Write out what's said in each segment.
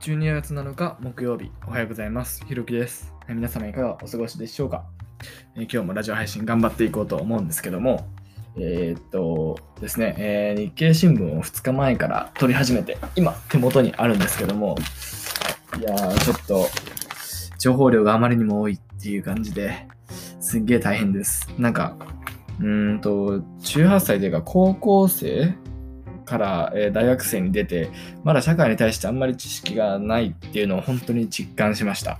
12月7日木曜日おはようございます。ひろきです。皆様いかがお過ごしでしょうか、えー今日もラジオ配信頑張っていこうと思うんですけども、えーっとですね、えー日経新聞を2日前から撮り始めて、今手元にあるんですけども、いやー、ちょっと情報量があまりにも多いっていう感じで、すっげー大変です。なんか、うーんと、18歳というか高校生から、え大学生に出て、まだ社会に対してあんまり知識がないっていうのを本当に実感しました。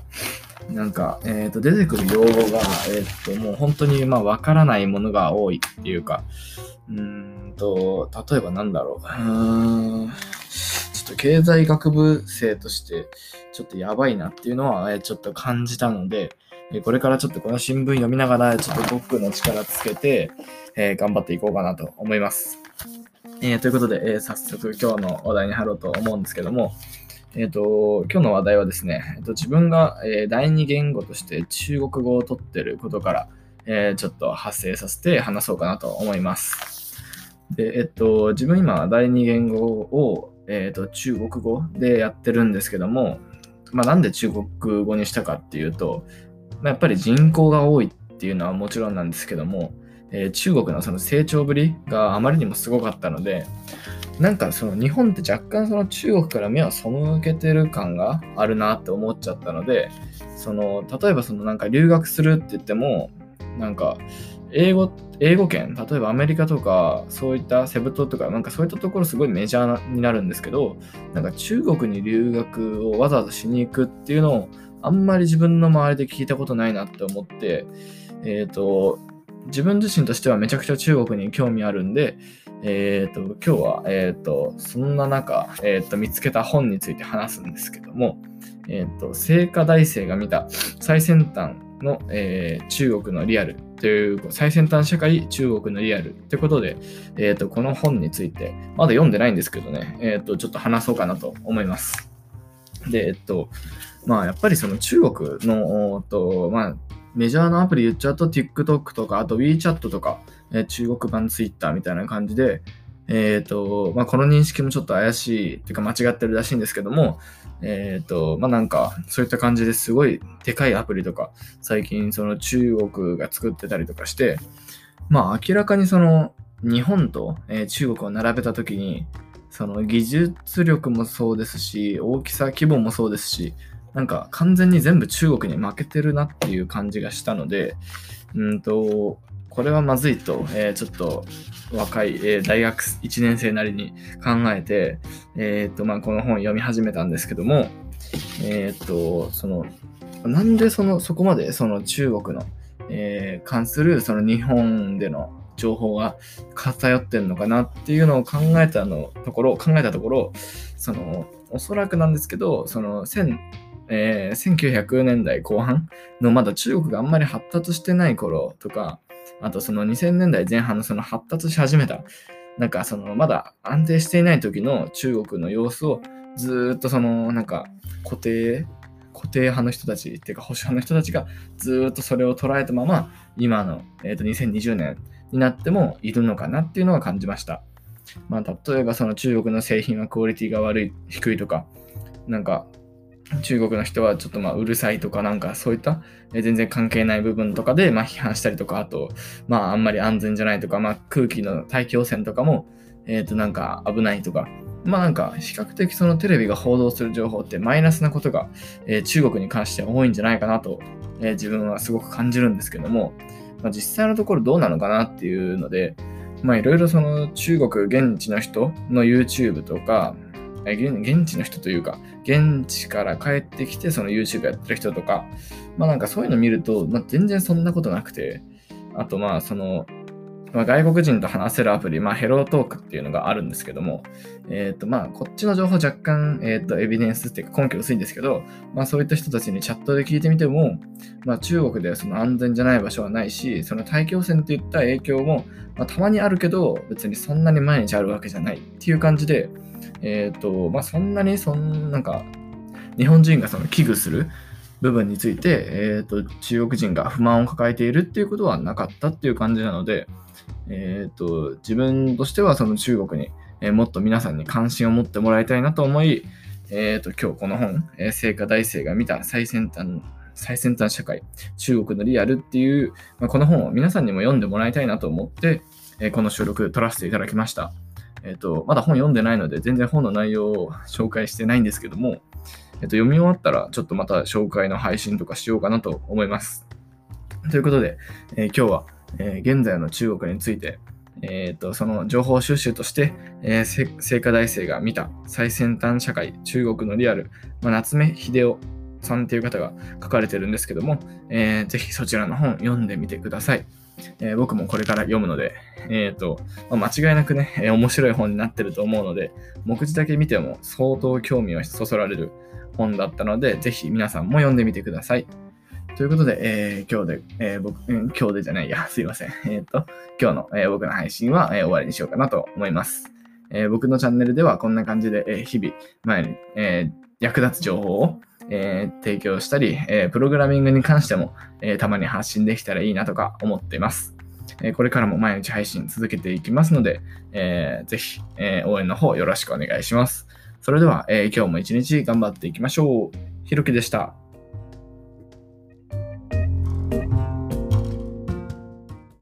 なんか、えっ、と、出てくる用語が、えっ、と、もう本当に、まあ、わからないものが多いっていうか、うんと、例えばなんだろう。う、ちょっと経済学部生として、ちょっとやばいなっていうのは、えーちょっと感じたので、これからちょっとこの新聞読みながら、ちょっと僕の力つけて、え頑張っていこうかなと思います。えーということで、えー早速今日の話題に入ろうと思うんですけども、えっ、と、今日の話題はですね、えーと自分が、えー第二言語として中国語を取ってることから、えちょっと発生させて話そうかなと思います。で、えっ、と、自分今第二言語を、えっ、と、中国語でやってるんですけども、まあなんで中国語にしたかっていうと、まあ、やっぱり人口が多いっていうのはもちろんなんですけども、えー中国のその成長ぶりがあまりにもすごかったので、なんかその日本って若干その中国から目を背けてる感があるなって思っちゃったので、その例えばそのなんか留学するって言っても、なんか英語、英語圏、例えばアメリカとかそういったセブ島とかなんかそういったところすごいメジャーになるんですけど、なんか中国に留学をわざわざしに行くっていうのをあんまり自分の周りで聞いたことないなって思って、えっ、と、自分自身としてはめちゃくちゃ中国に興味あるんで、えっ、と、今日は、えっ、と、そんな中、えっ、と、見つけた本について話すんですけども、えっ、と、聖火大生が見た最先端の、えー中国のリアルという、最先端社会、中国のリアルということで、えっ、と、この本について、まだ読んでないんですけどね、えっ、と、ちょっと話そうかなと思います。で、えっと、まあ、やっぱりその中国の、と、まあ、メジャーなアプリ言っちゃうと TikTok とか、あと WeChat とか、えー中国版 Twitter みたいな感じで、えっ、と、まあ、この認識もちょっと怪しいっていうか間違ってるらしいんですけども、えっ、と、まあ、なんか、そういった感じですごいでかいアプリとか、最近その中国が作ってたりとかして、まあ、明らかにその、日本と、えー中国を並べたときに、その技術力もそうですし、大きさ、規模もそうですし、なんか完全に全部中国に負けてるなっていう感じがしたので、うんと、これはまずいと、えーちょっと若い、えー大学1年生なりに考えて、えーとまあ、この本読み始めたんですけども、えーと、その、なんでそのそこまでその中国の、えー関するその日本での情報が偏ってんのかなっていうのを考えたのところ考えたところそのおそらくなんですけどその1000えー1900年代後半のまだ中国があんまり発達してない頃とかあとその2000年代前半のその発達し始めたなんかそのまだ安定していない時の中国の様子をずーっとそのなんか固定固定派の人たちっていうか保守派の人たちがずーっとそれを捉えたまま今の、えー、と2020年になってもいるのかなっていうのは感じました。まあ、例えばその中国の製品はクオリティが悪い、低いとか、なんか中国の人はちょっとまあうるさいとかなんかそういった全然関係ない部分とかでまあ批判したりとか、あとまああんまり安全じゃないとか、まあ空気の大気汚染とかもえっ、となんか危ないとか、まあなんか比較的そのテレビが報道する情報ってマイナスなことが、え中国に関しては多いんじゃないかなと、え自分はすごく感じるんですけども、まあ、実際のところどうなのかなっていうので、まあいろいろその中国現地の人の YouTube とか、え現地の人というか、現地から帰ってきてその YouTube やってる人とか、まあなんかそういうの見ると、まあ、全然そんなことなくて、あとまあその、まあ、外国人と話せるアプリ、まあ、ヘロートークっていうのがあるんですけども、えっ、と、まあ、こっちの情報若干、えっ、と、エビデンスっていうか根拠薄いんですけど、まあ、そういった人たちにチャットで聞いてみても、まあ、中国ではその安全じゃない場所はないし、その大気汚染っていった影響も、まあ、たまにあるけど、別にそんなに毎日あるわけじゃないっていう感じで、えっ、と、まあ、そんなに、そんなんか、日本人がその危惧する部分について、えっ、と、中国人が不満を抱えているっていうことはなかったっていう感じなので、えっ、と、自分としてはその中国に、えーもっと皆さんに関心を持ってもらいたいなと思い、えっ、と、今日この本、えー、聖火大生が見た最先端、最先端社会、中国のリアルっていう、まあ、この本を皆さんにも読んでもらいたいなと思って、え、この収録撮らせていただきました。えっ、と、まだ本読んでないので、全然本の内容を紹介してないんですけども、えっ、と、読み終わったら、ちょっとまた紹介の配信とかしようかなと思います。ということで、え今日は、え現在の中国について、えーと、その情報収集として、えー、聖火大生が見た最先端社会、中国のリアル、まあ、夏目秀夫さんっていう方が書かれてるんですけども、えー、ぜひそちらの本読んでみてください。えー、僕もこれから読むので、えーとまあ、間違いなくね、えー、面白い本になってると思うので、目次だけ見ても相当興味をそそられる本だったので、ぜひ皆さんも読んでみてください。ということで、え、今日で、え、僕、うん、今日でじゃないや、すいません。えっ、と、今日の、え僕の配信は、え終わりにしようかなと思います。え僕のチャンネルではこんな感じで、え日々、前に、え役立つ情報を、え提供したり、えプログラミングに関しても、えたまに発信できたらいいなとか思っています。えこれからも毎日配信続けていきますので、えー、ぜひ、え応援の方よろしくお願いします。それでは、え今日も一日頑張っていきましょう。ひろきでした。